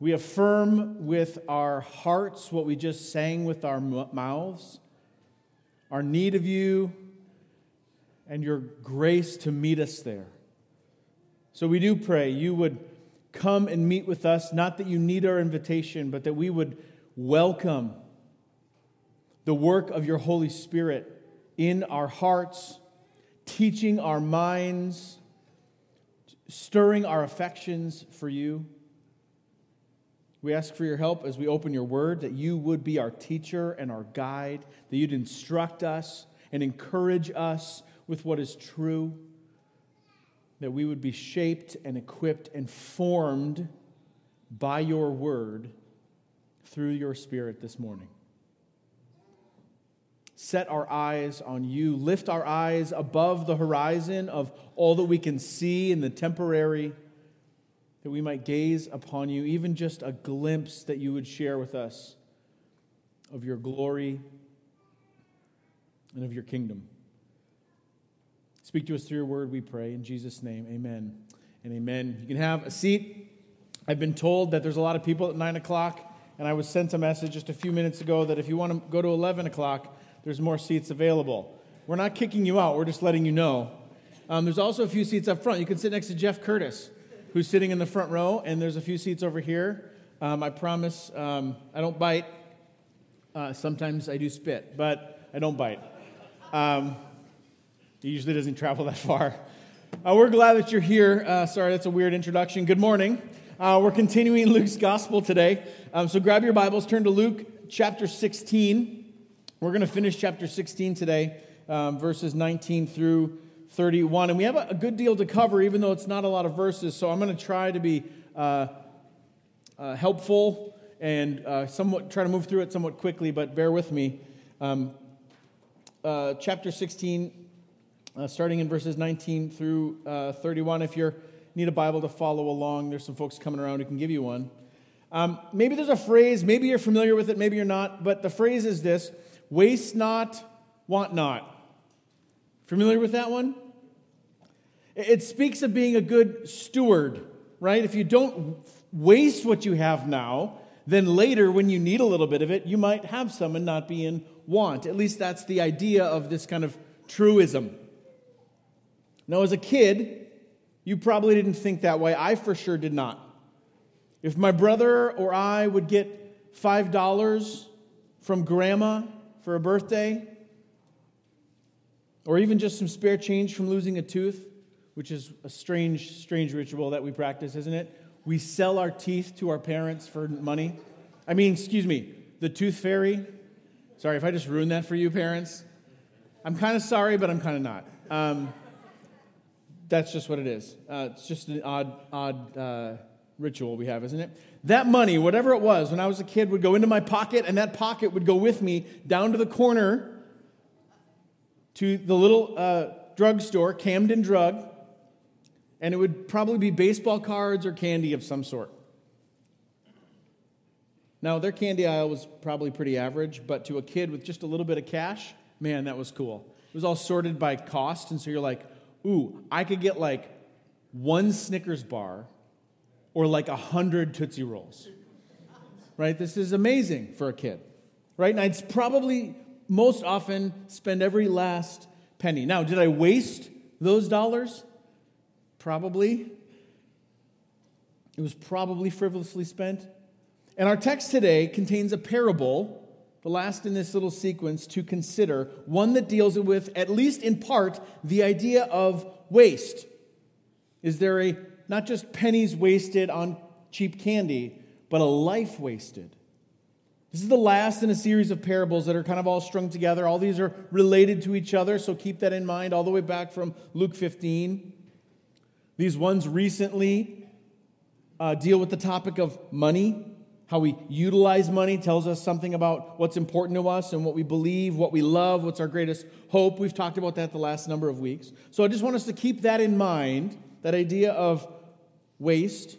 we affirm with our hearts what we just sang with our mouths our need of you and your grace to meet us there. So we do pray you would come and meet with us, not that you need our invitation, but that we would welcome the work of your Holy Spirit in our hearts, teaching our minds, stirring our affections for you. We ask for your help as we open your word, that you would be our teacher and our guide, that you'd instruct us and encourage us with what is true that we would be shaped and equipped and formed by your word through your spirit this morning. Set our eyes on you. Lift our eyes above the horizon of all that we can see in the temporary, that we might gaze upon you, even just a glimpse that you would share with us of your glory and of your kingdom. Speak to us through your word, we pray. In Jesus' name, amen and amen. You can have a seat. I've been told that there's a lot of people at 9 o'clock, and I was sent a message just a few minutes ago that if you want to go to 11 o'clock, there's more seats available. We're not kicking you out, we're just letting you know. Um, there's also a few seats up front. You can sit next to Jeff Curtis, who's sitting in the front row, and there's a few seats over here. Um, I promise um, I don't bite. Uh, sometimes I do spit, but I don't bite. Um, he usually doesn't travel that far. Uh, we're glad that you're here. Uh, sorry, that's a weird introduction. Good morning. Uh, we're continuing Luke's gospel today. Um, so grab your Bibles, turn to Luke chapter 16. We're going to finish chapter 16 today, um, verses 19 through 31. And we have a, good deal to cover, even though it's not a lot of verses. So I'm going to try to be uh, uh, helpful and uh, somewhat try to move through it somewhat quickly, but bear with me. Um, chapter 16 uh, starting in verses 19 through uh, 31. If you need a Bible to follow along, there's some folks coming around who can give you one. Um, maybe there's a phrase, maybe you're familiar with it, maybe you're not, but the phrase is this waste not, want not. Familiar with that one? It speaks of being a good steward, right? If you don't waste what you have now, then later, when you need a little bit of it, you might have some and not be in want. At least that's the idea of this kind of truism. Now, as a kid, you probably didn't think that way. I for sure did not. If my brother or I would get $5 from grandma for a birthday, or even just some spare change from losing a tooth, which is a strange, strange ritual that we practice, isn't it? We sell our teeth to our parents for money. I mean, excuse me, the tooth fairy. Sorry if I just ruined that for you, parents. I'm kind of sorry, but I'm kind of not. Um, that's just what it is. Uh, it's just an odd, odd uh, ritual we have, isn't it? That money, whatever it was, when I was a kid, would go into my pocket, and that pocket would go with me down to the corner to the little uh, drugstore, Camden Drug, and it would probably be baseball cards or candy of some sort. Now, their candy aisle was probably pretty average, but to a kid with just a little bit of cash, man, that was cool. It was all sorted by cost, and so you're like, ooh, I could get like one Snickers bar or like a hundred Tootsie Rolls. Right? This is amazing for a kid. Right? And I'd probably most often spend every last penny. Now, did I waste those dollars? Probably. It was probably frivolously spent. And our text today contains a parable the last in this little sequence to consider, one that deals with, at least in part, the idea of waste. Is there a not just pennies wasted on cheap candy, but a life wasted? This is the last in a series of parables that are kind of all strung together. All these are related to each other, so keep that in mind all the way back from Luke 15. These ones recently uh, deal with the topic of money. How we utilize money tells us something about what's important to us and what we believe, what we love, what's our greatest hope. We've talked about that the last number of weeks. So I just want us to keep that in mind, that idea of waste,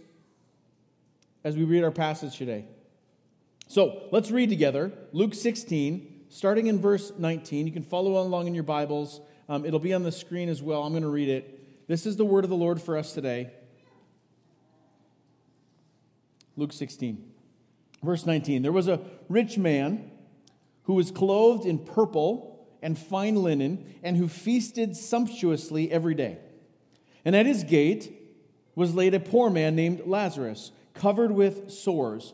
as we read our passage today. So let's read together Luke 16, starting in verse 19. You can follow along in your Bibles, um, it'll be on the screen as well. I'm going to read it. This is the word of the Lord for us today. Luke 16, verse 19. There was a rich man who was clothed in purple and fine linen, and who feasted sumptuously every day. And at his gate was laid a poor man named Lazarus, covered with sores,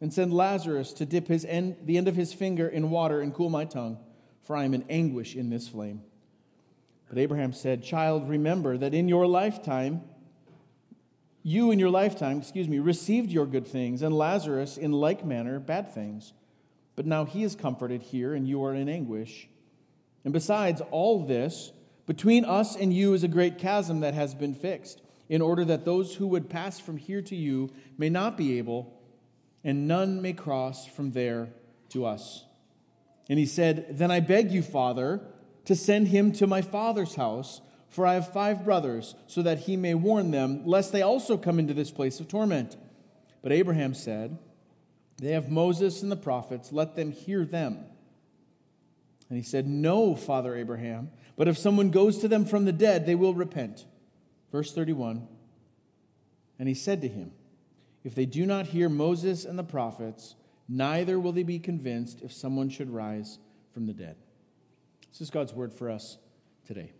and send Lazarus to dip his end, the end of his finger in water and cool my tongue, for I am in anguish in this flame. But Abraham said, Child, remember that in your lifetime, you in your lifetime, excuse me, received your good things, and Lazarus in like manner bad things. But now he is comforted here, and you are in anguish. And besides all this, between us and you is a great chasm that has been fixed, in order that those who would pass from here to you may not be able, and none may cross from there to us. And he said, Then I beg you, Father, to send him to my father's house for I have five brothers, so that he may warn them, lest they also come into this place of torment. But Abraham said, They have Moses and the prophets, let them hear them. And he said, No, Father Abraham, but if someone goes to them from the dead, they will repent. Verse 31 And he said to him, If they do not hear Moses and the prophets, neither will they be convinced if someone should rise from the dead. This is God's word for us today.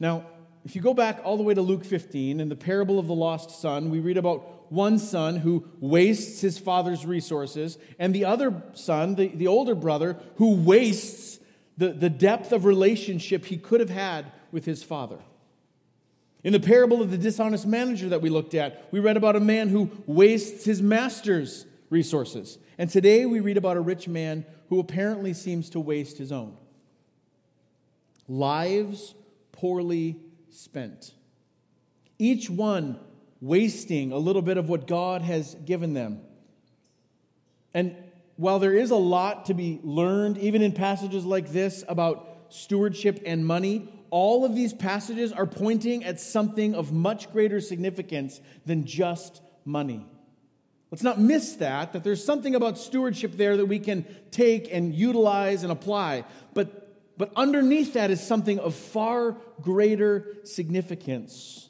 Now, if you go back all the way to Luke 15, in the parable of the lost son, we read about one son who wastes his father's resources, and the other son, the, the older brother, who wastes the, the depth of relationship he could have had with his father. In the parable of the dishonest manager that we looked at, we read about a man who wastes his master's resources. And today we read about a rich man who apparently seems to waste his own. Lives poorly spent. Each one wasting a little bit of what God has given them. And while there is a lot to be learned, even in passages like this about stewardship and money, all of these passages are pointing at something of much greater significance than just money. Let's not miss that, that there's something about stewardship there that we can take and utilize and apply. But but underneath that is something of far greater significance.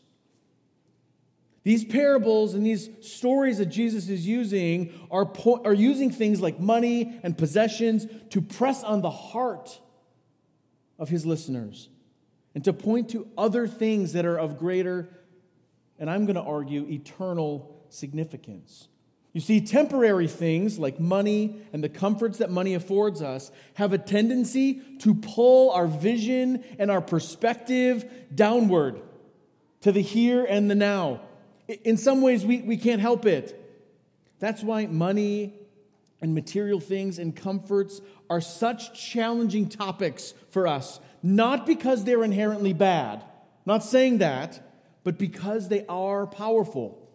These parables and these stories that Jesus is using are, po- are using things like money and possessions to press on the heart of his listeners and to point to other things that are of greater, and I'm going to argue, eternal significance. You see, temporary things like money and the comforts that money affords us have a tendency to pull our vision and our perspective downward to the here and the now. In some ways, we, we can't help it. That's why money and material things and comforts are such challenging topics for us, not because they're inherently bad, not saying that, but because they are powerful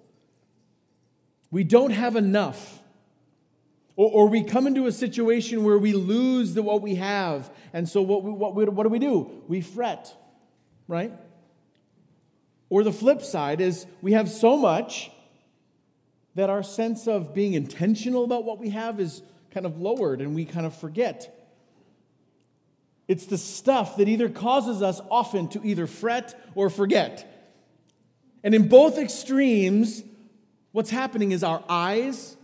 we don't have enough. Or, or, we come into a situation where we lose the, what we have. And so what, we, what, we, what do we do? We fret, right? Or the flip side is we have so much that our sense of being intentional about what we have is kind of lowered and we kind of forget. It's the stuff that either causes us often to either fret or forget. And in both extremes, What's happening is our eyes,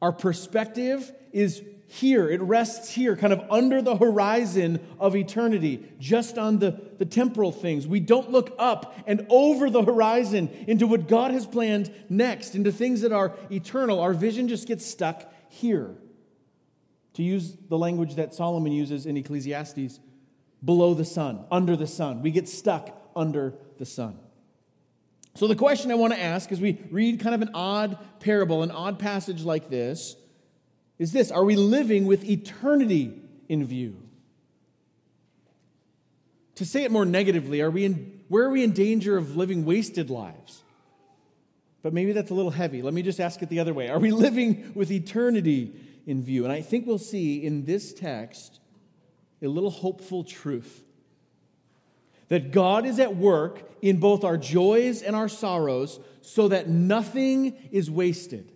our perspective is here. It rests here, kind of under the horizon of eternity, just on the, the temporal things. We don't look up and over the horizon into what God has planned next, into things that are eternal. Our vision just gets stuck here. To use the language that Solomon uses in Ecclesiastes, below the sun, under the sun. We get stuck under the sun. So, the question I want to ask as we read kind of an odd parable, an odd passage like this, is this Are we living with eternity in view? To say it more negatively, are we in, where are we in danger of living wasted lives? But maybe that's a little heavy. Let me just ask it the other way. Are we living with eternity in view? And I think we'll see in this text a little hopeful truth that God is at work in both our joys and our sorrows so that nothing is wasted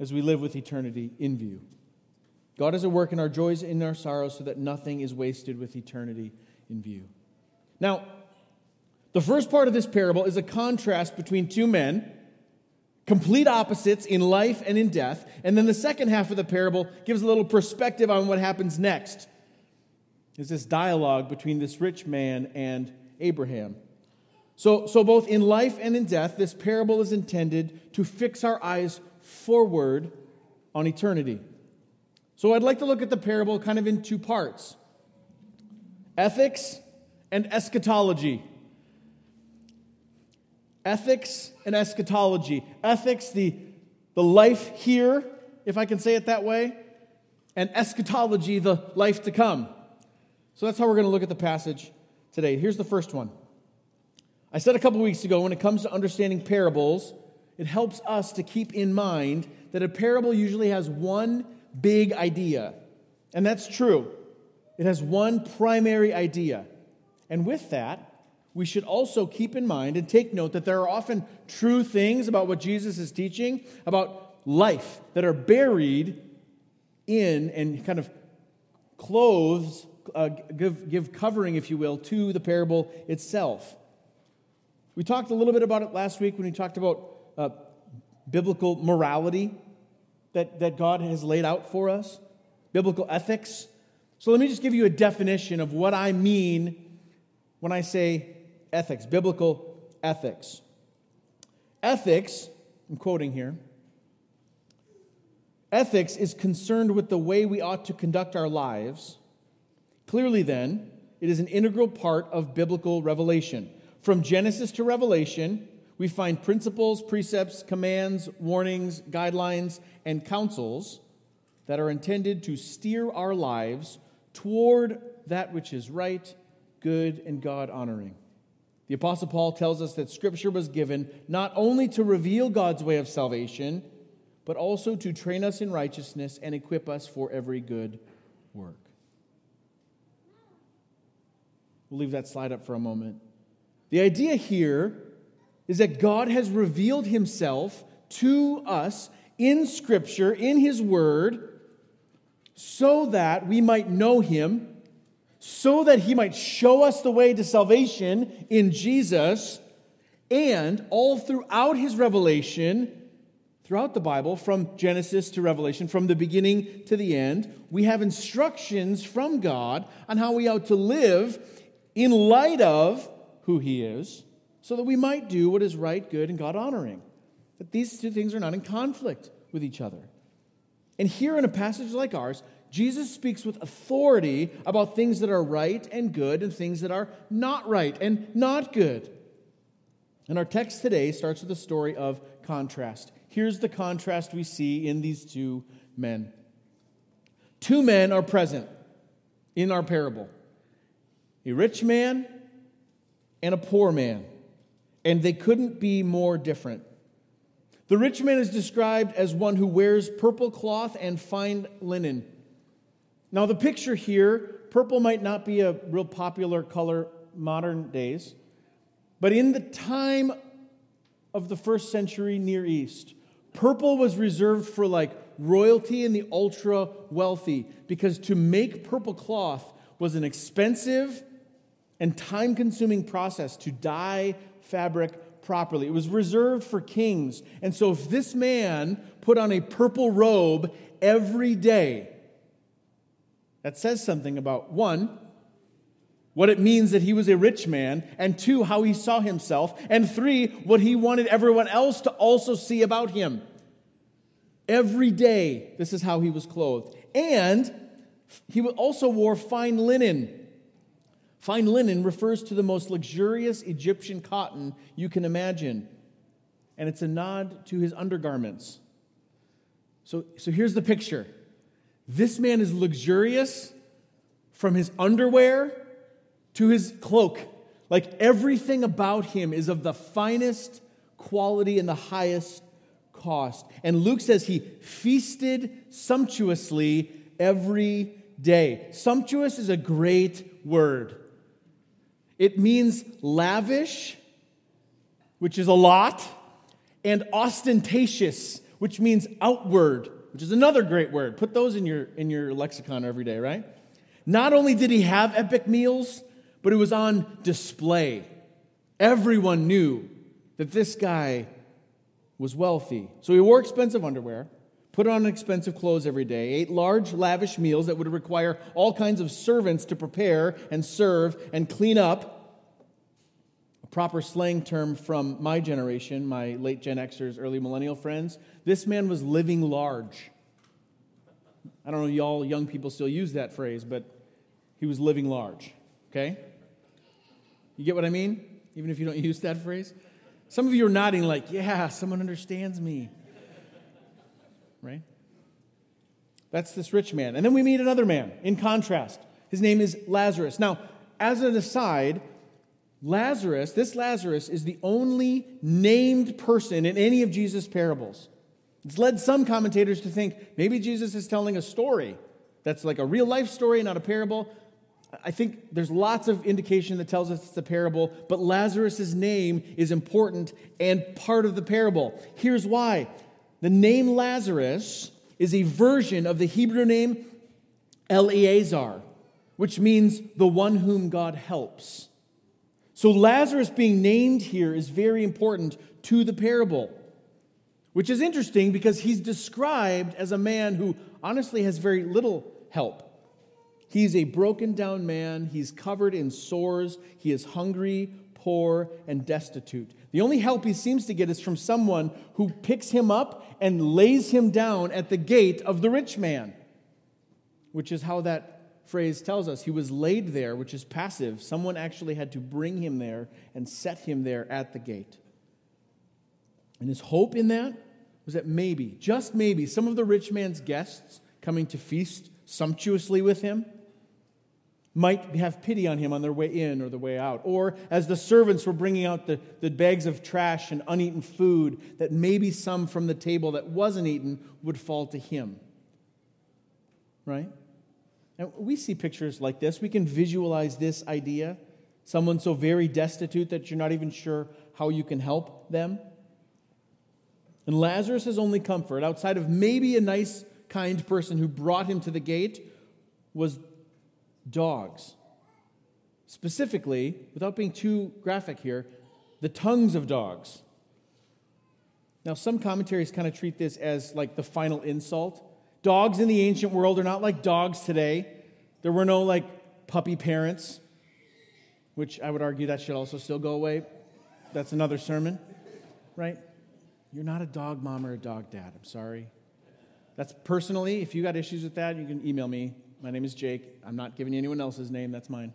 as we live with eternity in view. God is at work in our joys and our sorrows so that nothing is wasted with eternity in view. Now, the first part of this parable is a contrast between two men, complete opposites in life and in death. And then the second half of the parable gives a little perspective on what happens next. Is this dialogue between this rich man and Abraham. So, so, both in life and in death, this parable is intended to fix our eyes forward on eternity. So I'd like to look at the parable kind of in two parts ethics and eschatology. Ethics and eschatology. Ethics, the, the life here, if I can say it that way, and eschatology, the life to come. So that's how we're going to look at the passage today. Here's the first one. I said a couple weeks ago when it comes to understanding parables, it helps us to keep in mind that a parable usually has one big idea. And that's true. It has one primary idea. And with that, we should also keep in mind and take note that there are often true things about what Jesus is teaching, about life, that are buried in and kind of clothes, uh, give, give covering, if you will, to the parable itself. We talked a little bit about it last week when we talked about uh, biblical morality that, that God has laid out for us, biblical ethics. So let me just give you a definition of what I mean when I say ethics, biblical ethics. Ethics, I'm quoting here, ethics is concerned with the way we ought to conduct our lives. Clearly, then, it is an integral part of biblical revelation. From Genesis to Revelation, we find principles, precepts, commands, warnings, guidelines, and counsels that are intended to steer our lives toward that which is right, good, and God honoring. The Apostle Paul tells us that Scripture was given not only to reveal God's way of salvation, but also to train us in righteousness and equip us for every good work. We'll leave that slide up for a moment. The idea here is that God has revealed himself to us in Scripture, in His Word, so that we might know Him, so that He might show us the way to salvation in Jesus, and all throughout His revelation, throughout the Bible, from Genesis to Revelation, from the beginning to the end, we have instructions from God on how we ought to live in light of who He is so that we might do what is right, good, and God honoring. That these two things are not in conflict with each other. And here in a passage like ours, Jesus speaks with authority about things that are right and good and things that are not right and not good. And our text today starts with a story of contrast. Here's the contrast we see in these two men. Two men are present in our parable a rich man and a poor man and they couldn't be more different. The rich man is described as one who wears purple cloth and fine linen. Now, the picture here, purple might not be a real popular color modern days, but in the time of the first century Near East, purple was reserved for like royalty and the ultra wealthy because to make purple cloth was an expensive and time consuming process to dye fabric properly. It was reserved for kings. And so if this man put on a purple robe every day, that says something about one, what it means that he was a rich man, and two, how he saw himself, and three, what he wanted everyone else to also see about him. Every day, this is how he was clothed. And he also wore fine linen. Fine linen refers to the most luxurious Egyptian cotton you can imagine, and it's a nod to his undergarments. So, so here's the picture this man is luxurious from his underwear to his cloak. Like everything about him is of the finest quality and the highest cost. And Luke says he feasted sumptuously every day. Sumptuous is a great word. It means lavish, which is a lot, and ostentatious, which means outward, which is another great word. Put those in your, in your lexicon every day, right? Not only did he have epic meals, but it was on display. Everyone knew that this guy was wealthy. So he wore expensive underwear, put on expensive clothes every day, ate large, lavish meals that would require all kinds of servants to prepare and serve and clean up. Proper slang term from my generation, my late Gen Xers, early millennial friends. This man was living large. I don't know, y'all young people still use that phrase, but he was living large, okay? You get what I mean? Even if you don't use that phrase? Some of you are nodding, like, yeah, someone understands me. Right? That's this rich man. And then we meet another man in contrast. His name is Lazarus. Now, as an aside, Lazarus, this Lazarus, is the only named person in any of Jesus' parables. It's led some commentators to think maybe Jesus is telling a story that's like a real life story, not a parable. I think there's lots of indication that tells us it's a parable, but Lazarus' name is important and part of the parable. Here's why the name Lazarus is a version of the Hebrew name Eleazar, which means the one whom God helps. So Lazarus being named here is very important to the parable, which is interesting because he's described as a man who honestly has very little help. He's a broken down man. He's covered in sores. He is hungry, poor, and destitute. The only help he seems to get is from someone who picks him up and lays him down at the gate of the rich man, which is how that phrase tells us. He was laid there, which is passive. Someone actually had to bring him there and set him there at the gate. And his hope in that was that maybe, just maybe, some of the rich man's guests coming to feast sumptuously with him might have pity on him on their way in or the way out. Or as the servants were bringing out the, the bags of trash and uneaten food, that maybe some from the table that wasn't eaten would fall to him. Right? And we see pictures like this. We can visualize this idea. Someone so very destitute that you're not even sure how you can help them. And Lazarus' only comfort, outside of maybe a nice, kind person who brought him to the gate, was dogs. Specifically, without being too graphic here, the tongues of dogs. Now, some commentaries kind of treat this as like the final insult. Dogs in the ancient world are not like dogs today. There were no like puppy parents, which I would argue that should also still go away. That's another sermon, right? You're not a dog mom or a dog dad. I'm sorry. That's personally, if you got issues with that, you can email me, my name is Jake. I'm not giving you anyone else's name, that's mine.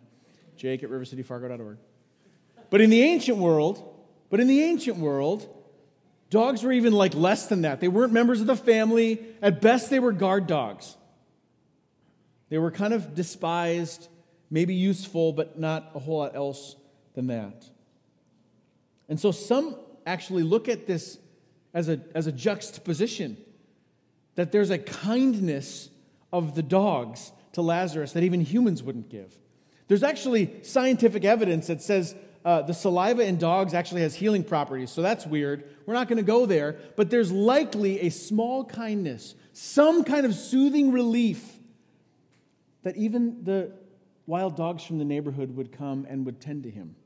Jake at rivercityfargo.org. But in the ancient world, but in the ancient world, dogs were even like less than that. They weren't members of the family. At best, they were guard dogs. They were kind of despised, maybe useful, but not a whole lot else than that. And so some actually look at this as a, as a juxtaposition that there's a kindness of the dogs to Lazarus that even humans wouldn't give. There's actually scientific evidence that says uh, the saliva in dogs actually has healing properties, so that's weird. We're not going to go there, but there's likely a small kindness, some kind of soothing relief that even the wild dogs from the neighborhood would come and would tend to him.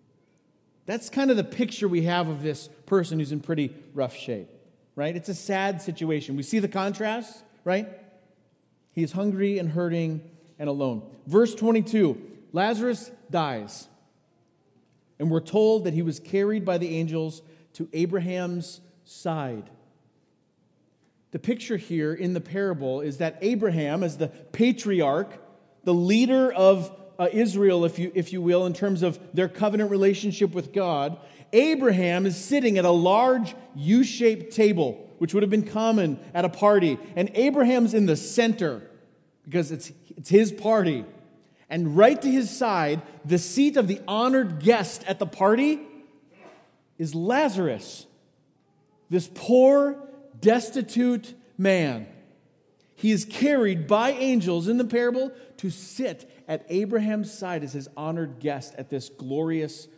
That's kind of the picture we have of this person who's in pretty rough shape, right? It's a sad situation. We see the contrast, right? He's hungry and hurting and alone. Verse 22 Lazarus dies. And we're told that he was carried by the angels to Abraham's side. The picture here in the parable is that Abraham, as the patriarch, the leader of uh, Israel, if you, if you will, in terms of their covenant relationship with God, Abraham is sitting at a large U shaped table, which would have been common at a party. And Abraham's in the center because it's, it's his party. And right to his side, the seat of the honored guest at the party is Lazarus, this poor, destitute man. He is carried by angels in the parable to sit at Abraham's side as his honored guest at this glorious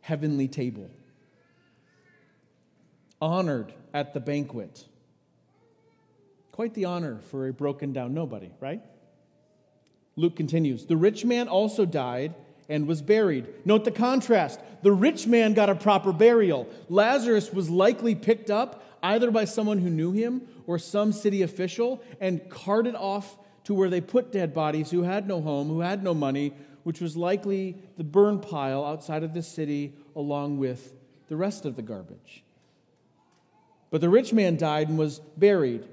heavenly table. Honored at the banquet. Quite the honor for a broken down nobody, right? Luke continues The rich man also died and was buried. Note the contrast. The rich man got a proper burial. Lazarus was likely picked up either by someone who knew him or some city official and carted off to where they put dead bodies who had no home, who had no money, which was likely the burn pile outside of the city along with the rest of the garbage. But the rich man died and was buried.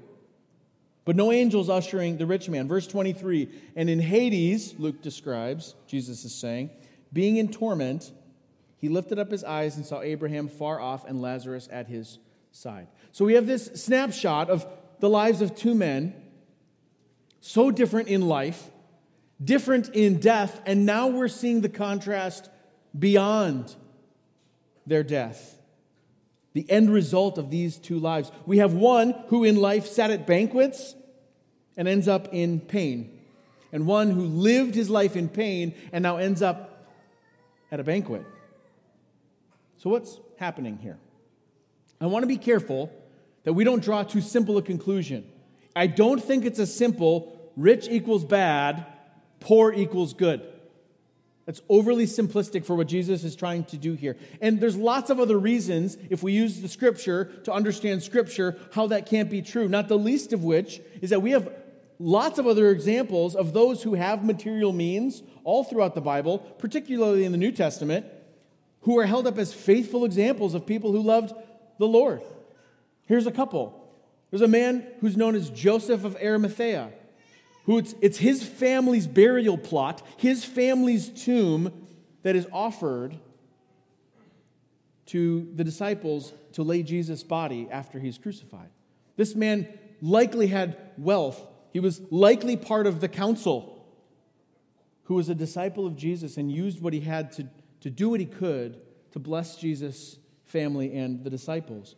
But no angels ushering the rich man. Verse 23 And in Hades, Luke describes, Jesus is saying, being in torment, he lifted up his eyes and saw Abraham far off and Lazarus at his side. So we have this snapshot of the lives of two men, so different in life, different in death, and now we're seeing the contrast beyond their death. The end result of these two lives. We have one who in life sat at banquets and ends up in pain, and one who lived his life in pain and now ends up at a banquet. So, what's happening here? I want to be careful that we don't draw too simple a conclusion. I don't think it's a simple rich equals bad, poor equals good. That's overly simplistic for what Jesus is trying to do here. And there's lots of other reasons, if we use the scripture to understand scripture, how that can't be true. Not the least of which is that we have lots of other examples of those who have material means all throughout the Bible, particularly in the New Testament, who are held up as faithful examples of people who loved the Lord. Here's a couple. There's a man who's known as Joseph of Arimathea, who it's, it's his family's burial plot, his family's tomb that is offered to the disciples to lay Jesus' body after he's crucified. This man likely had wealth. He was likely part of the council who was a disciple of Jesus and used what he had to, to do what he could to bless Jesus' family and the disciples.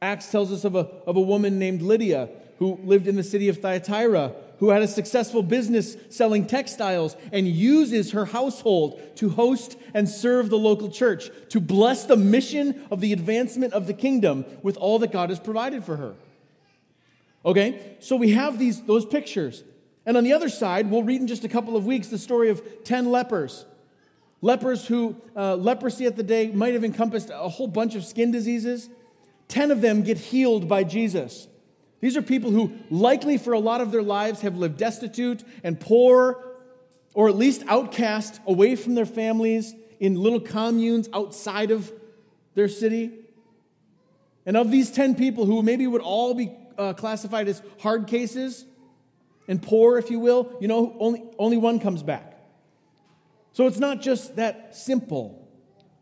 Acts tells us of a, of a woman named Lydia who lived in the city of Thyatira, who had a successful business selling textiles and uses her household to host and serve the local church, to bless the mission of the advancement of the kingdom with all that God has provided for her. Okay, so we have these, those pictures. And on the other side, we'll read in just a couple of weeks the story of 10 lepers. Lepers who, uh, leprosy at the day might have encompassed a whole bunch of skin diseases. 10 of them get healed by Jesus. These are people who, likely for a lot of their lives, have lived destitute and poor, or at least outcast away from their families in little communes outside of their city. And of these 10 people who maybe would all be uh, classified as hard cases and poor, if you will, you know, only, only one comes back. So it's not just that simple.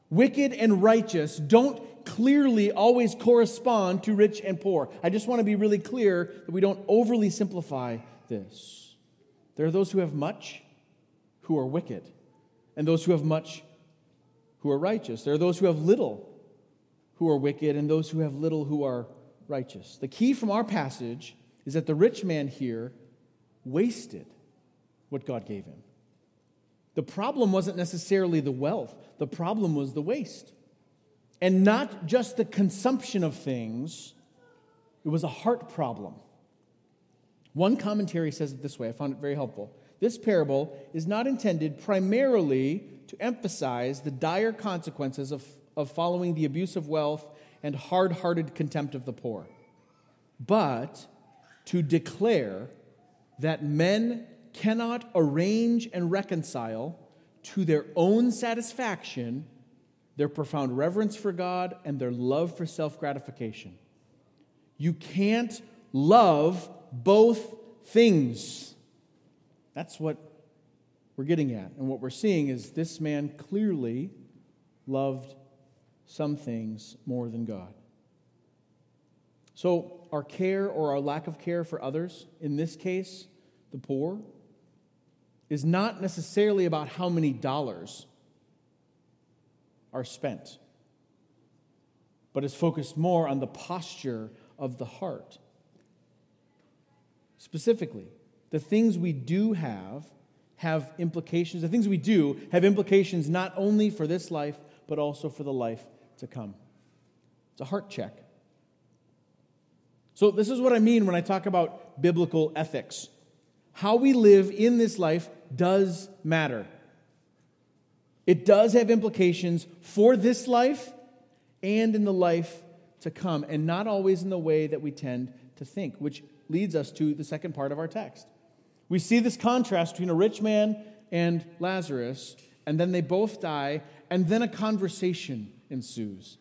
Wicked and righteous don't clearly always correspond to rich and poor. I just want to be really clear that we don't overly simplify this. There are those who have much who are wicked, and those who have much who are righteous. There are those who have little who are wicked, and those who have little who are righteous. The key from our passage is that the rich man here wasted what God gave him. The problem wasn't necessarily the wealth, the problem was the waste. And not just the consumption of things, it was a heart problem. One commentary says it this way I found it very helpful. This parable is not intended primarily to emphasize the dire consequences of, of following the abuse of wealth and hard hearted contempt of the poor, but to declare that men cannot arrange and reconcile to their own satisfaction their profound reverence for God and their love for self gratification. You can't love both things. That's what we're getting at. And what we're seeing is this man clearly loved some things more than God. So, our care or our lack of care for others, in this case, the poor, is not necessarily about how many dollars are spent, but is focused more on the posture of the heart. Specifically, the things we do have have implications. The things we do have implications not only for this life, but also for the life to come. It's a heart check. So, this is what I mean when I talk about biblical ethics. How we live in this life does matter. It does have implications for this life and in the life to come, and not always in the way that we tend to think, which leads us to the second part of our text. We see this contrast between a rich man and Lazarus, and then they both die, and then a conversation ensues.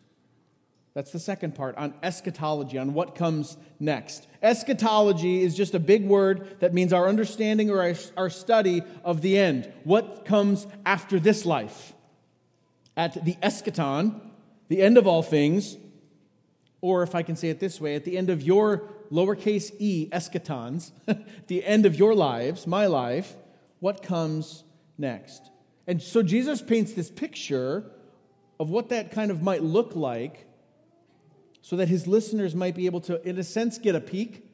That's the second part on eschatology, on what comes next. Eschatology is just a big word that means our understanding or our, study of the end. What comes after this life? At the eschaton, the end of all things, or if I can say it this way, at the end of your lowercase e eschatons, the end of your lives, my life, what comes next? And so Jesus paints this picture of what that kind of might look like so that his listeners might be able to, in a sense, get a peek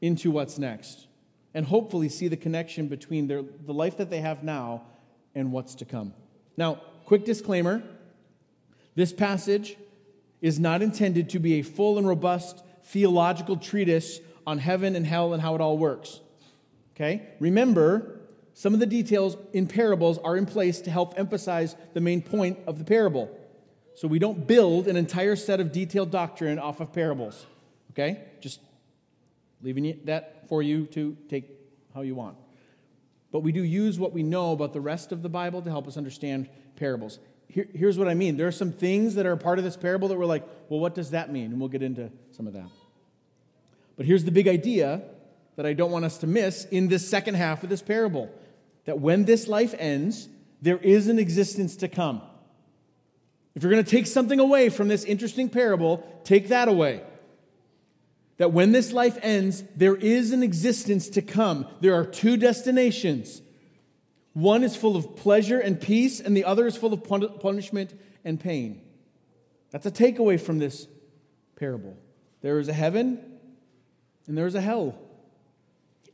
into what's next and hopefully see the connection between their, the life that they have now and what's to come. Now, quick disclaimer this passage is not intended to be a full and robust theological treatise on heaven and hell and how it all works. Okay? Remember, some of the details in parables are in place to help emphasize the main point of the parable. So we don't build an entire set of detailed doctrine off of parables. Okay? Just leaving that for you to take how you want. But we do use what we know about the rest of the Bible to help us understand parables here, here's what I mean. There are some things that are part of this parable that we're like, well, what does that mean? And we'll get into some of that. But here's the big idea that I don't want us to miss in this second half of this parable that when this life ends, there is an existence to come. If you're going to take something away from this interesting parable, take that away. That when this life ends, there is an existence to come. There are two destinations one is full of pleasure and peace, and the other is full of punishment and pain. That's a takeaway from this parable. There is a heaven and there is a hell.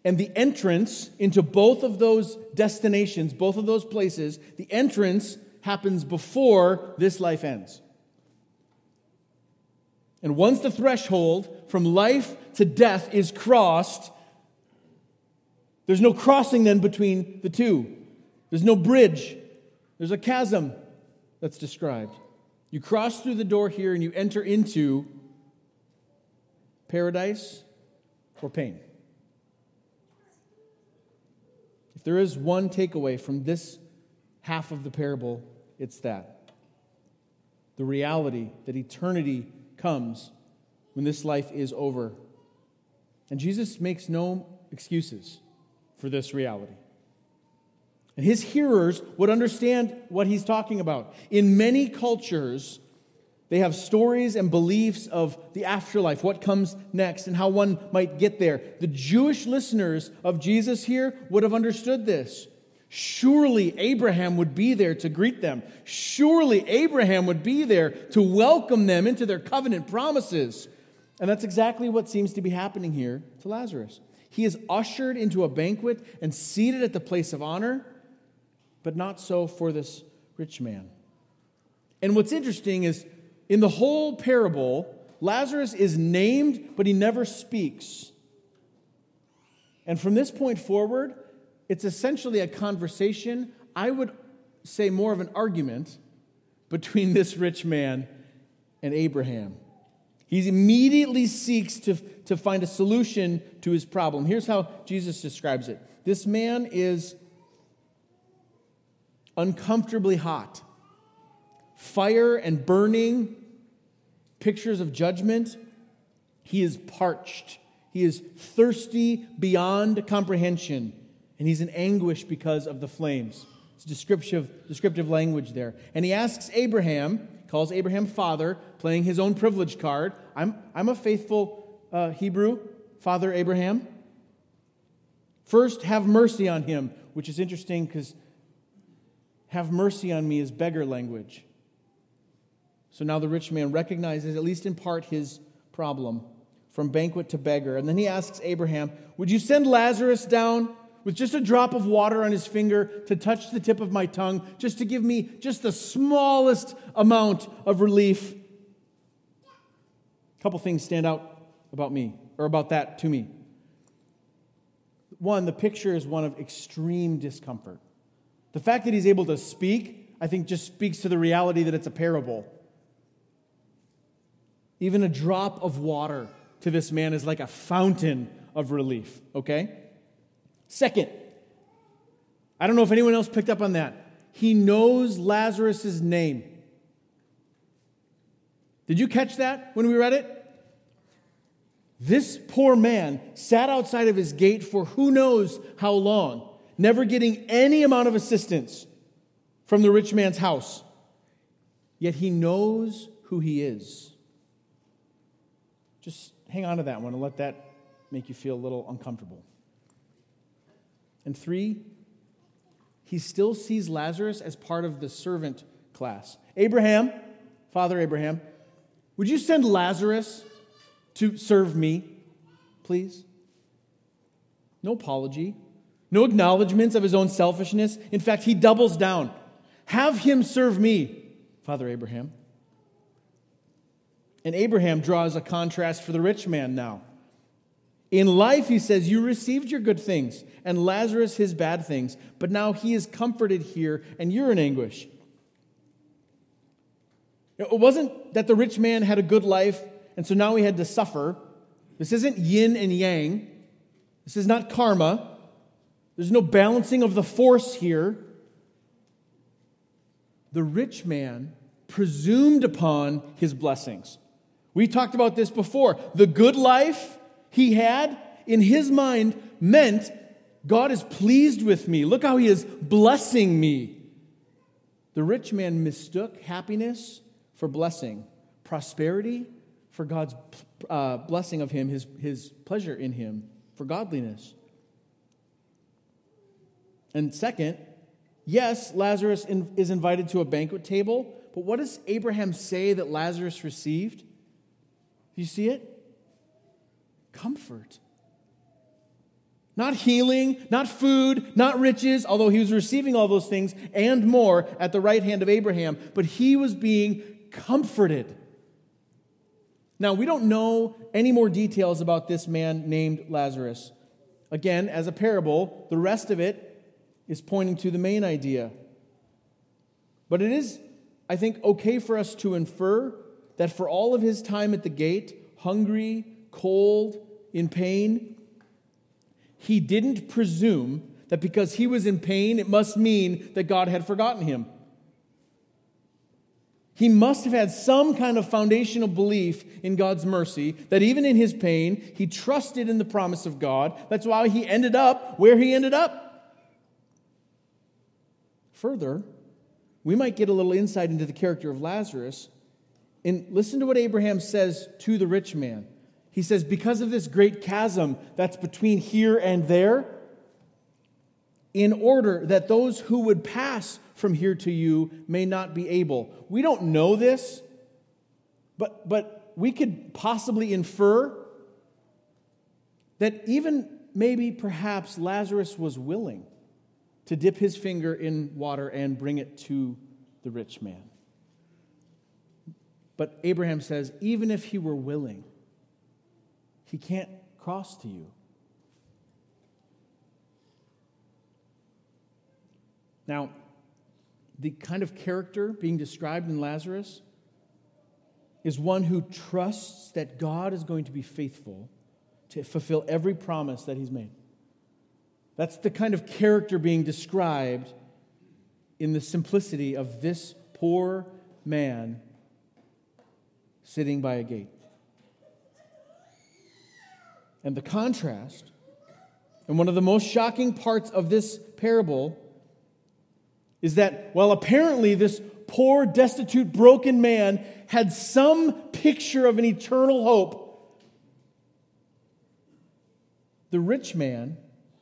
And the entrance into both of those destinations, both of those places, the entrance happens before this life ends. And once the threshold from life to death is crossed, there's no crossing then between the two. There's no bridge, there's a chasm that's described. You cross through the door here and you enter into paradise or pain. If there is one takeaway from this half of the parable, it's that. The reality that eternity comes when this life is over. And Jesus makes no excuses for this reality. And his hearers would understand what he's talking about. In many cultures, they have stories and beliefs of the afterlife, what comes next, and how one might get there. The Jewish listeners of Jesus here would have understood this. Surely Abraham would be there to greet them. Surely Abraham would be there to welcome them into their covenant promises. And that's exactly what seems to be happening here to Lazarus. He is ushered into a banquet and seated at the place of honor but not so for this rich man. And what's interesting is in the whole parable, Lazarus is named, but he never speaks. And from this point forward, it's essentially a conversation I would say, more of an argument between this rich man and Abraham. He immediately seeks to, to find a solution to his problem. Here's how Jesus describes it this man is uncomfortably hot, fire and burning, pictures of judgment. He is parched, he is thirsty beyond comprehension, and he's in anguish because of the flames. It's descriptive, descriptive language there. And he asks Abraham, calls Abraham father, playing his own privilege card. I'm, I'm a faithful uh, Hebrew, Father Abraham. First, have mercy on him, which is interesting because have mercy on me is beggar language. So now the rich man recognizes, at least in part, his problem from banquet to beggar. And then he asks Abraham, Would you send Lazarus down with just a drop of water on his finger to touch the tip of my tongue, just to give me just the smallest amount of relief. A couple things stand out about me, or about that to me. One, the picture is one of extreme discomfort. The fact that he's able to speak, I think, just speaks to the reality that it's a parable. Even a drop of water to this man is like a fountain of relief, okay? Second, I don't know if anyone else picked up on that. He knows Lazarus' name. Did you catch that when we read it? This poor man sat outside of his gate for who knows how long, never getting any amount of assistance from the rich man's house. Yet he knows who he is. Just hang on to that one and let that make you feel a little uncomfortable. And three, he still sees Lazarus as part of the servant class. Abraham, Father Abraham, would you send Lazarus to serve me, please? No apology, no acknowledgments of his own selfishness. In fact, he doubles down. Have him serve me, Father Abraham. And Abraham draws a contrast for the rich man now. In life, he says, You received your good things, and Lazarus his bad things, but now he is comforted here, and you're in anguish. It wasn't that the rich man had a good life, and so now he had to suffer. This isn't yin and yang. This is not karma. There's no balancing of the force here. The rich man presumed upon his blessings. We talked about this before. The good life he had in his mind meant God is pleased with me. Look how he is blessing me. The rich man mistook happiness for blessing, prosperity for God's uh, blessing of him, his, his pleasure in him, for godliness. And second, yes, Lazarus in, is invited to a banquet table, but what does Abraham say that Lazarus received? Do you see it? Comfort. Not healing, not food, not riches, although he was receiving all those things and more at the right hand of Abraham, but he was being comforted. Now, we don't know any more details about this man named Lazarus. Again, as a parable, the rest of it is pointing to the main idea. But it is, I think, okay for us to infer that for all of his time at the gate, hungry, cold, in pain, he didn't presume that because he was in pain, it must mean that God had forgotten him. He must have had some kind of foundational belief in God's mercy that even in his pain, he trusted in the promise of God. That's why he ended up where he ended up. Further, we might get a little insight into the character of Lazarus. And listen to what Abraham says to the rich man. He says, because of this great chasm that's between here and there, in order that those who would pass from here to you may not be able. We don't know this, but, but we could possibly infer that even maybe perhaps Lazarus was willing to dip his finger in water and bring it to the rich man. But Abraham says, even if he were willing, he can't cross to you. Now, the kind of character being described in Lazarus is one who trusts that God is going to be faithful to fulfill every promise that he's made. That's the kind of character being described in the simplicity of this poor man sitting by a gate. And the contrast, and one of the most shocking parts of this parable, is that while apparently this poor, destitute, broken man had some picture of an eternal hope, the rich man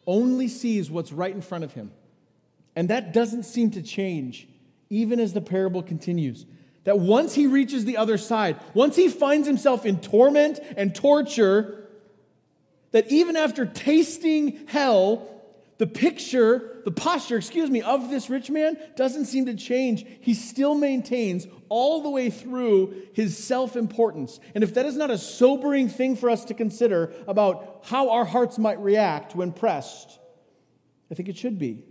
only sees what's right in front of him. And that doesn't seem to change, even as the parable continues. That once he reaches the other side, once he finds himself in torment and torture, that even after tasting hell, the picture, the posture, excuse me, of this rich man doesn't seem to change. He still maintains all the way through his self importance. And if that is not a sobering thing for us to consider about how our hearts might react when pressed, I think it should be.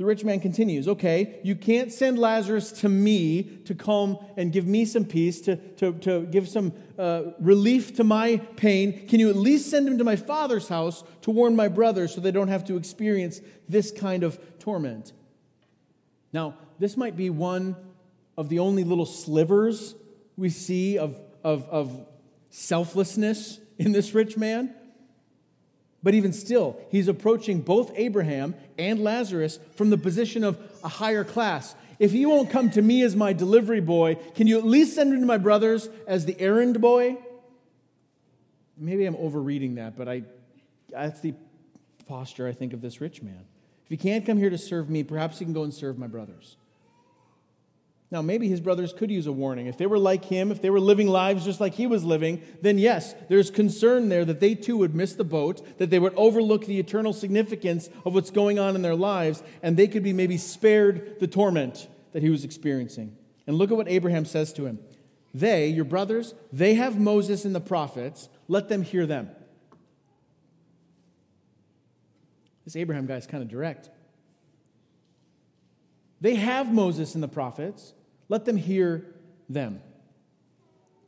The rich man continues, Okay, you can't send Lazarus to me to come and give me some peace, to, to, to give some uh, relief to my pain. Can you at least send him to my father's house to warn my brothers so they don't have to experience this kind of torment? Now, this might be one of the only little slivers we see of, of, of selflessness in this rich man. But even still, he's approaching both Abraham and Lazarus from the position of a higher class. If he won't come to me as my delivery boy, can you at least send him to my brothers as the errand boy? Maybe I'm overreading that, but I, that's the posture I think of this rich man. If he can't come here to serve me, perhaps he can go and serve my brothers. Now, maybe his brothers could use a warning. If they were like him, if they were living lives just like he was living, then yes, there's concern there that they too would miss the boat, that they would overlook the eternal significance of what's going on in their lives, and they could be maybe spared the torment that he was experiencing. And look at what Abraham says to him They, your brothers, they have Moses and the prophets, let them hear them. This Abraham guy is kind of direct. They have Moses and the prophets. Let them hear them.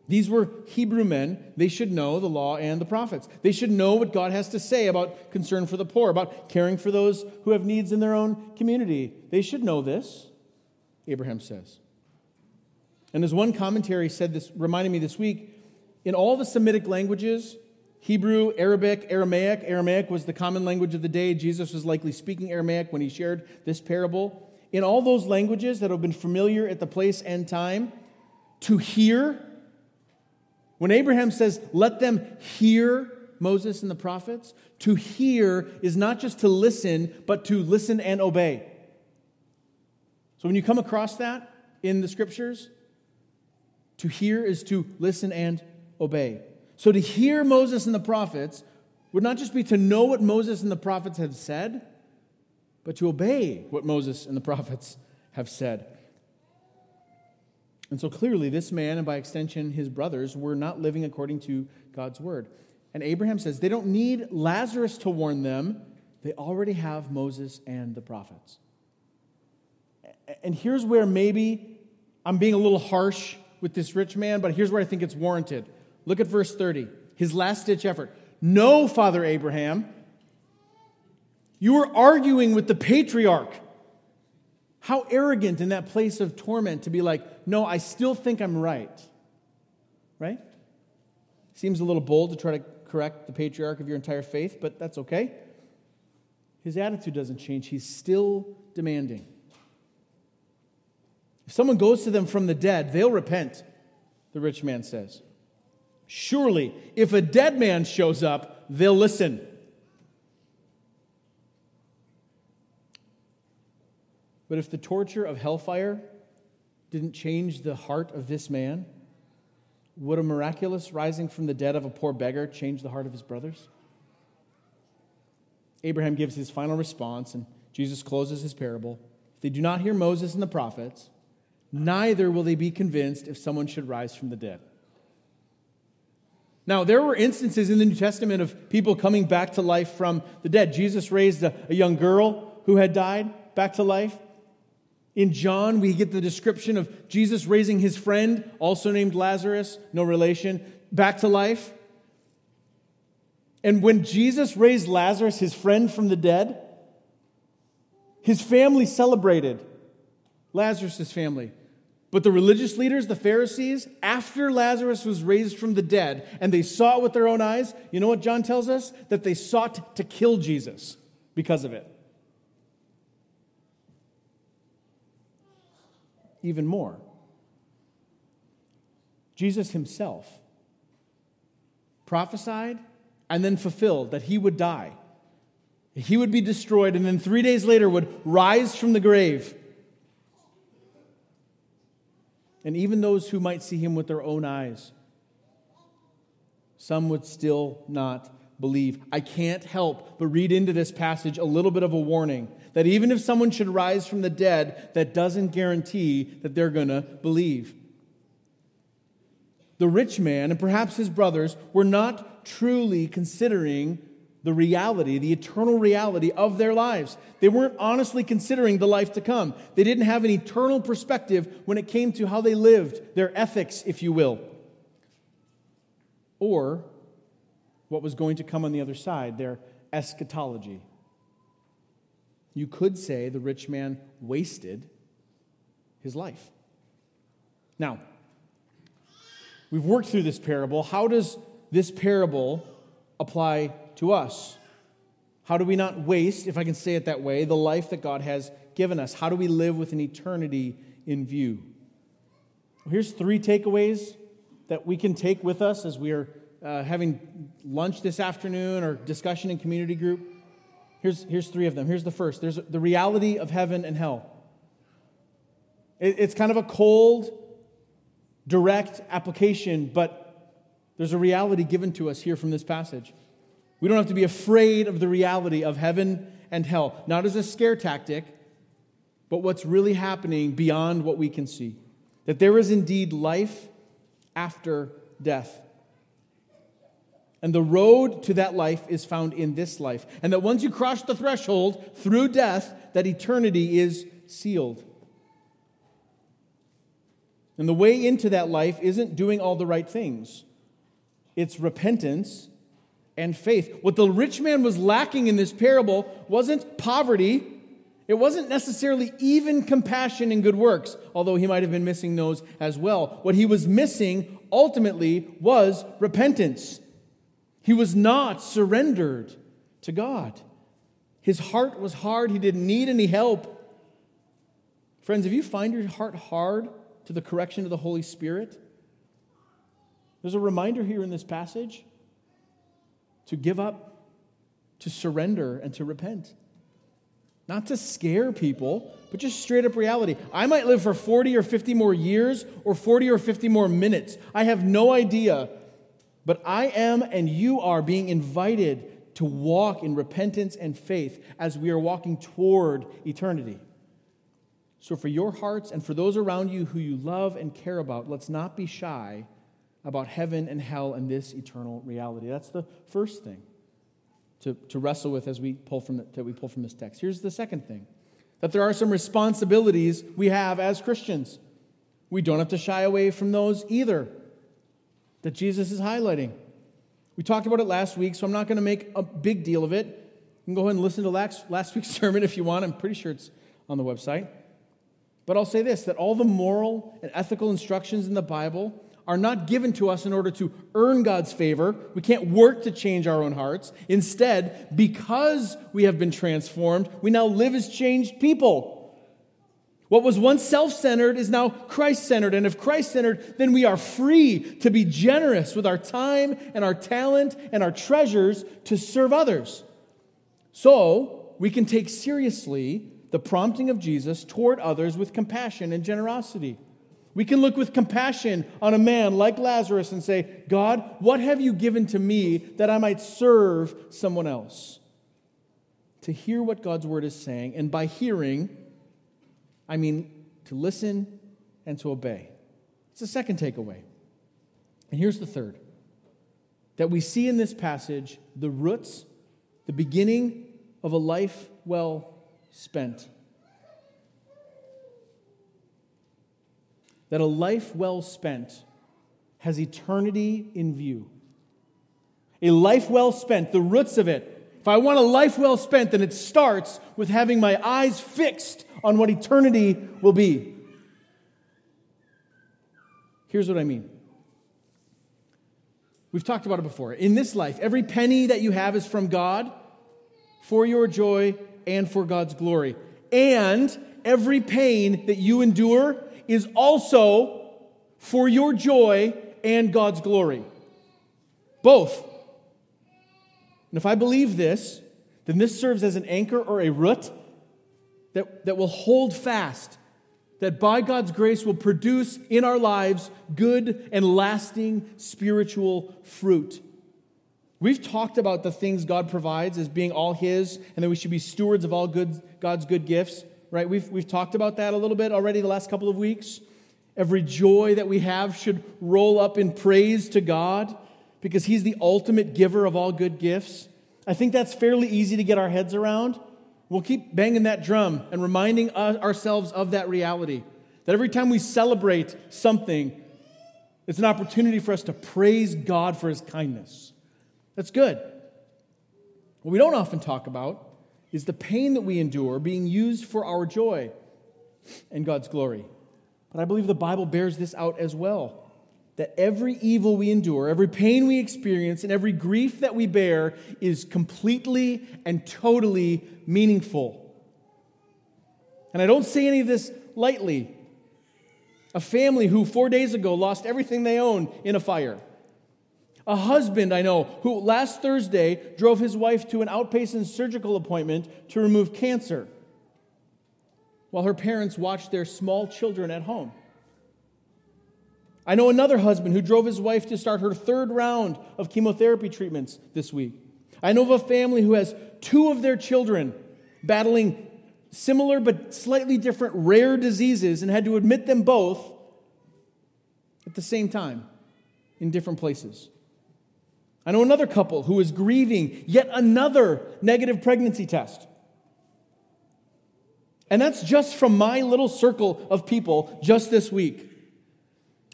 These were Hebrew men. They should know the law and the prophets. They should know what God has to say about concern for the poor, about caring for those who have needs in their own community. They should know this, Abraham says. And as one commentary said this, reminded me this week, in all the Semitic languages, Hebrew, Arabic, Aramaic, Aramaic was the common language of the day. Jesus was likely speaking Aramaic when he shared this parable in all those languages that have been familiar at the place and time, to hear. When Abraham says, let them hear Moses and the prophets, to hear is not just to listen, but to listen and obey. So when you come across that in the scriptures, to hear is to listen and obey. So to hear Moses and the prophets would not just be to know what Moses and the prophets have said, but to obey what Moses and the prophets have said. And so clearly, this man, and by extension his brothers, were not living according to God's word. And Abraham says they don't need Lazarus to warn them, they already have Moses and the prophets. And here's where maybe I'm being a little harsh with this rich man, but here's where I think it's warranted. Look at verse 30, his last ditch effort. No, Father Abraham, you were arguing with the patriarch. How arrogant in that place of torment to be like, no, I still think I'm right. Right? Seems a little bold to try to correct the patriarch of your entire faith, but that's okay. His attitude doesn't change. He's still demanding. If someone goes to them from the dead, they'll repent, the rich man says. Surely, if a dead man shows up, they'll listen. But if the torture of hellfire didn't change the heart of this man, would a miraculous rising from the dead of a poor beggar change the heart of his brothers? Abraham gives his final response, and Jesus closes his parable. If they do not hear Moses and the prophets, neither will they be convinced if someone should rise from the dead. Now, there were instances in the New Testament of people coming back to life from the dead. Jesus raised a, a young girl who had died back to life. In John, we get the description of Jesus raising his friend, also named Lazarus, no relation, back to life. And when Jesus raised Lazarus, his friend from the dead, his family celebrated Lazarus' family. But the religious leaders, the Pharisees, after Lazarus was raised from the dead and they saw it with their own eyes, you know what John tells us? That they sought to kill Jesus because of it. Even more, Jesus himself prophesied and then fulfilled that he would die. He would be destroyed and then three days later would rise from the grave. And even those who might see him with their own eyes, some would still not believe. I can't help but read into this passage a little bit of a warning that even if someone should rise from the dead, that doesn't guarantee that they're going to believe. The rich man and perhaps his brothers were not truly considering the reality, the eternal reality of their lives. They weren't honestly considering the life to come. They didn't have an eternal perspective when it came to how they lived, their ethics, if you will, or what was going to come on the other side, their eschatology. You could say the rich man wasted his life. Now, we've worked through this parable. How does this parable apply to us? How do we not waste, if I can say it that way, the life that God has given us? How do we live with an eternity in view? Well, here's three takeaways that we can take with us as we are uh, having lunch this afternoon or discussion in community group. Here's, here's three of them. Here's the first there's the reality of heaven and hell. It, it's kind of a cold, direct application, but there's a reality given to us here from this passage. We don't have to be afraid of the reality of heaven and hell, not as a scare tactic, but what's really happening beyond what we can see. That there is indeed life after death. And the road to that life is found in this life. And that once you cross the threshold through death, that eternity is sealed. And the way into that life isn't doing all the right things, it's repentance and faith. What the rich man was lacking in this parable wasn't poverty, it wasn't necessarily even compassion and good works, although he might have been missing those as well. What he was missing ultimately was repentance. He was not surrendered to God. His heart was hard. He didn't need any help. Friends, if you find your heart hard to the correction of the Holy Spirit, there's a reminder here in this passage to give up, to surrender, and to repent. Not to scare people, but just straight up reality. I might live for 40 or 50 more years or 40 or 50 more minutes. I have no idea but I am and you are being invited to walk in repentance and faith as we are walking toward eternity. So, for your hearts and for those around you who you love and care about, let's not be shy about heaven and hell and this eternal reality. That's the first thing to, to wrestle with as we pull from the, that we pull from this text. Here's the second thing that there are some responsibilities we have as Christians. We don't have to shy away from those either that Jesus is highlighting. We talked about it last week, so I'm not going to make a big deal of it. You can go ahead and listen to last, last week's sermon if you want. I'm pretty sure it's on the website. But I'll say this that all the moral and ethical instructions in the Bible are not given to us in order to earn God's favor. We can't work to change our own hearts. Instead, because we have been transformed, we now live as changed people. What was once self centered is now Christ centered. And if Christ centered, then we are free to be generous with our time and our talent and our treasures to serve others. So we can take seriously the prompting of Jesus toward others with compassion and generosity. We can look with compassion on a man like Lazarus and say, God, what have you given to me that I might serve someone else? To hear what God's word is saying, and by hearing, I mean to listen and to obey. It's the second takeaway. And here's the third that we see in this passage the roots, the beginning of a life well spent. that a life well spent has eternity in view. A life well spent, the roots of it. If I want a life well spent, then it starts with having my eyes fixed on what eternity will be. Here's what I mean. We've talked about it before. In this life, every penny that you have is from God for your joy and for God's glory. And every pain that you endure is also for your joy and God's glory. Both. And if I believe this, then this serves as an anchor or a root that, that will hold fast, that by God's grace will produce in our lives good and lasting spiritual fruit. We've talked about the things God provides as being all His, and that we should be stewards of all good, God's good gifts, right? We've, we've talked about that a little bit already the last couple of weeks. Every joy that we have should roll up in praise to God because He's the ultimate giver of all good gifts. I think that's fairly easy to get our heads around. We'll keep banging that drum and reminding ourselves of that reality. That every time we celebrate something, it's an opportunity for us to praise God for His kindness. That's good. What we don't often talk about is the pain that we endure being used for our joy and God's glory. But I believe the Bible bears this out as well that every evil we endure, every pain we experience, and every grief that we bear is completely and totally meaningful. And I don't say any of this lightly. A family who four days ago lost everything they owned in a fire a husband I know who last Thursday drove his wife to an outpatient surgical appointment to remove cancer while her parents watched their small children at home. I know another husband who drove his wife to start her third round of chemotherapy treatments this week. I know of a family who has two of their children battling similar but slightly different rare diseases and had to admit them both at the same time in different places. I know another couple who is grieving yet another negative pregnancy test. And that's just from my little circle of people just this week.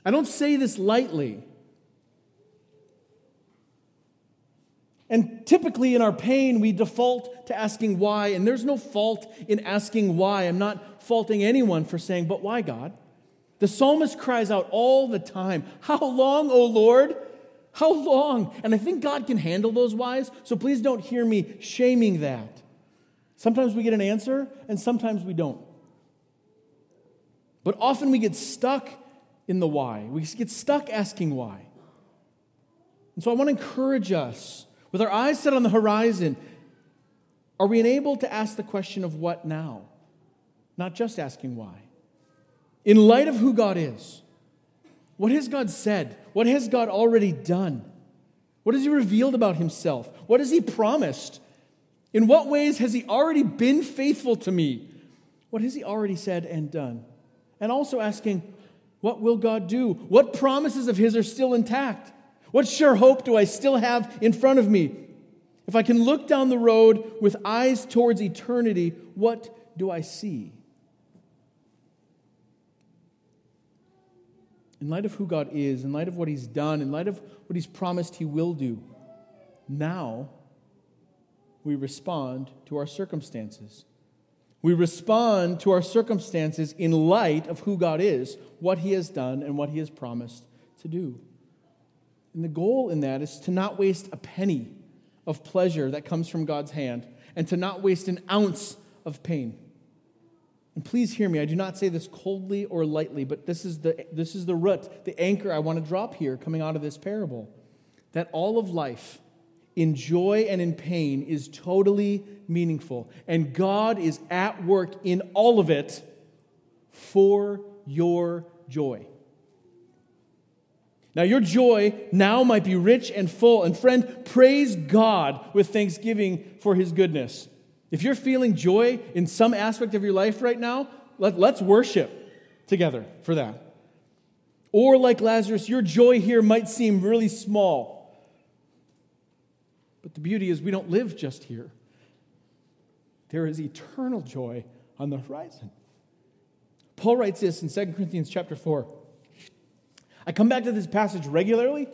I don't say this lightly. And typically in our pain, we default to asking why, and there's no fault in asking why. I'm not faulting anyone for saying, but why, God? The psalmist cries out all the time, How long, O Lord? How long? And I think God can handle those whys, so please don't hear me shaming that. Sometimes we get an answer, and sometimes we don't. But often we get stuck in the why. We get stuck asking why. And so I want to encourage us, with our eyes set on the horizon, are we enabled to ask the question of what now? Not just asking why. In light of who God is, what has God said? What has God already done? What has He revealed about Himself? What has He promised? In what ways has He already been faithful to me? What has He already said and done? And also asking, what will God do? What promises of His are still intact? What sure hope do I still have in front of me? If I can look down the road with eyes towards eternity, what do I see? in light of who God is, in light of what He's done, in light of what He's promised He will do, now we respond to our circumstances. We respond to our circumstances in light of who God is, what He has done, and what He has promised to do. And the goal in that is to not waste a penny of pleasure that comes from God's hand and to not waste an ounce of pain. And please hear me, I do not say this coldly or lightly, but this is the, this is the root, the anchor I want to drop here coming out of this parable. That all of life, in joy and in pain, is totally meaningful. And God is at work in all of it for your joy. Now, your joy now might be rich and full. And friend, praise God with thanksgiving for his goodness. If you're feeling joy in some aspect of your life right now, let, let's worship together for that. Or, like Lazarus, your joy here might seem really small. But the beauty is, we don't live just here. There is eternal joy on the horizon. Paul writes this in 2 Corinthians chapter 4. I come back to this passage regularly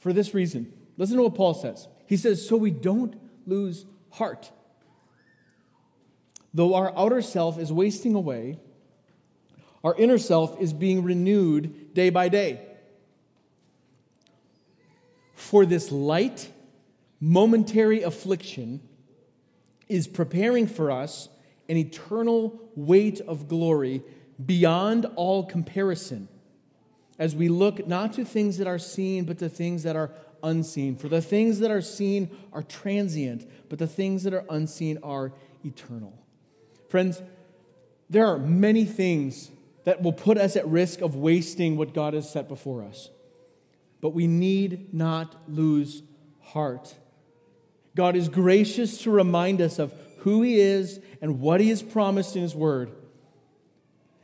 for this reason. Listen to what Paul says. He says, So we don't lose heart. Though our outer self is wasting away, our inner self is being renewed day by day. For this light, momentary affliction is preparing for us an eternal weight of glory beyond all comparison as we look not to things that are seen, but to things that are unseen. For the things that are seen are transient, but the things that are unseen are eternal. Friends, there are many things that will put us at risk of wasting what God has set before us. But we need not lose heart. God is gracious to remind us of who He is and what He has promised in His Word.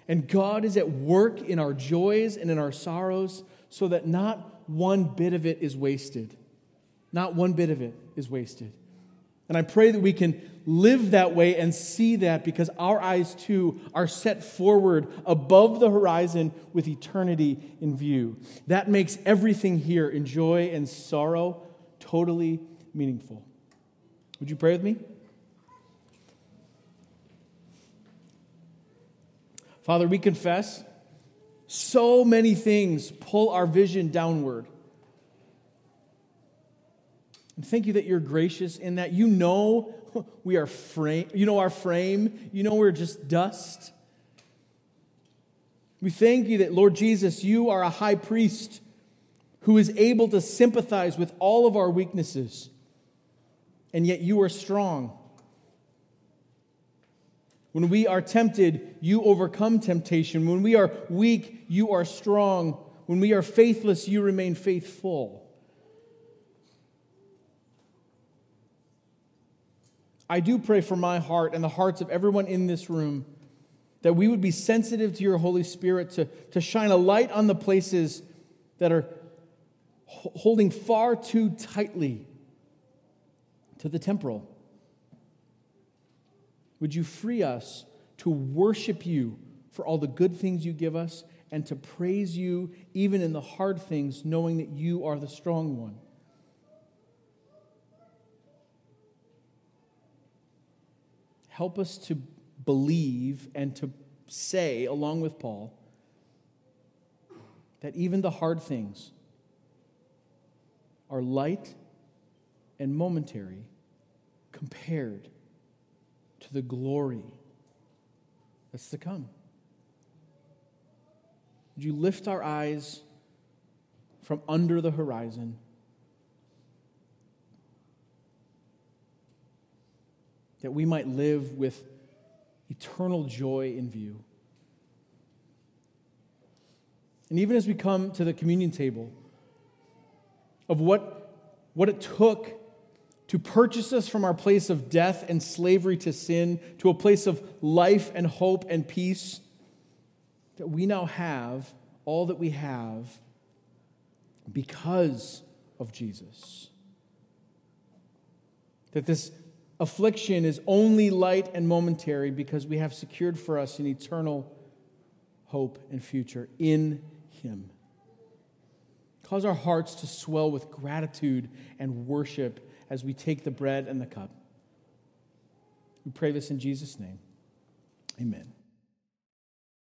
And God is at work in our joys and in our sorrows so that not one bit of it is wasted. Not one bit of it is wasted. And I pray that we can live that way and see that because our eyes too are set forward above the horizon with eternity in view. That makes everything here in joy and sorrow totally meaningful. Would you pray with me? Father, we confess so many things pull our vision downward. And thank you that you're gracious in that you know we are frame, you know our frame, you know we're just dust. We thank you that, Lord Jesus, you are a high priest who is able to sympathize with all of our weaknesses, and yet you are strong. When we are tempted, you overcome temptation. When we are weak, you are strong. When we are faithless, you remain faithful. I do pray for my heart and the hearts of everyone in this room that we would be sensitive to your Holy Spirit to, to shine a light on the places that are holding far too tightly to the temporal. Would you free us to worship you for all the good things you give us and to praise you even in the hard things, knowing that you are the strong one? Help us to believe and to say, along with Paul, that even the hard things are light and momentary compared to the glory that's to come. Would you lift our eyes from under the horizon? That we might live with eternal joy in view. And even as we come to the communion table, of what, what it took to purchase us from our place of death and slavery to sin to a place of life and hope and peace, that we now have all that we have because of Jesus. That this affliction is only light and momentary because we have secured for us an eternal hope and future in Him. Cause our hearts to swell with gratitude and worship as we take the bread and the cup. We pray this in Jesus' name. Amen.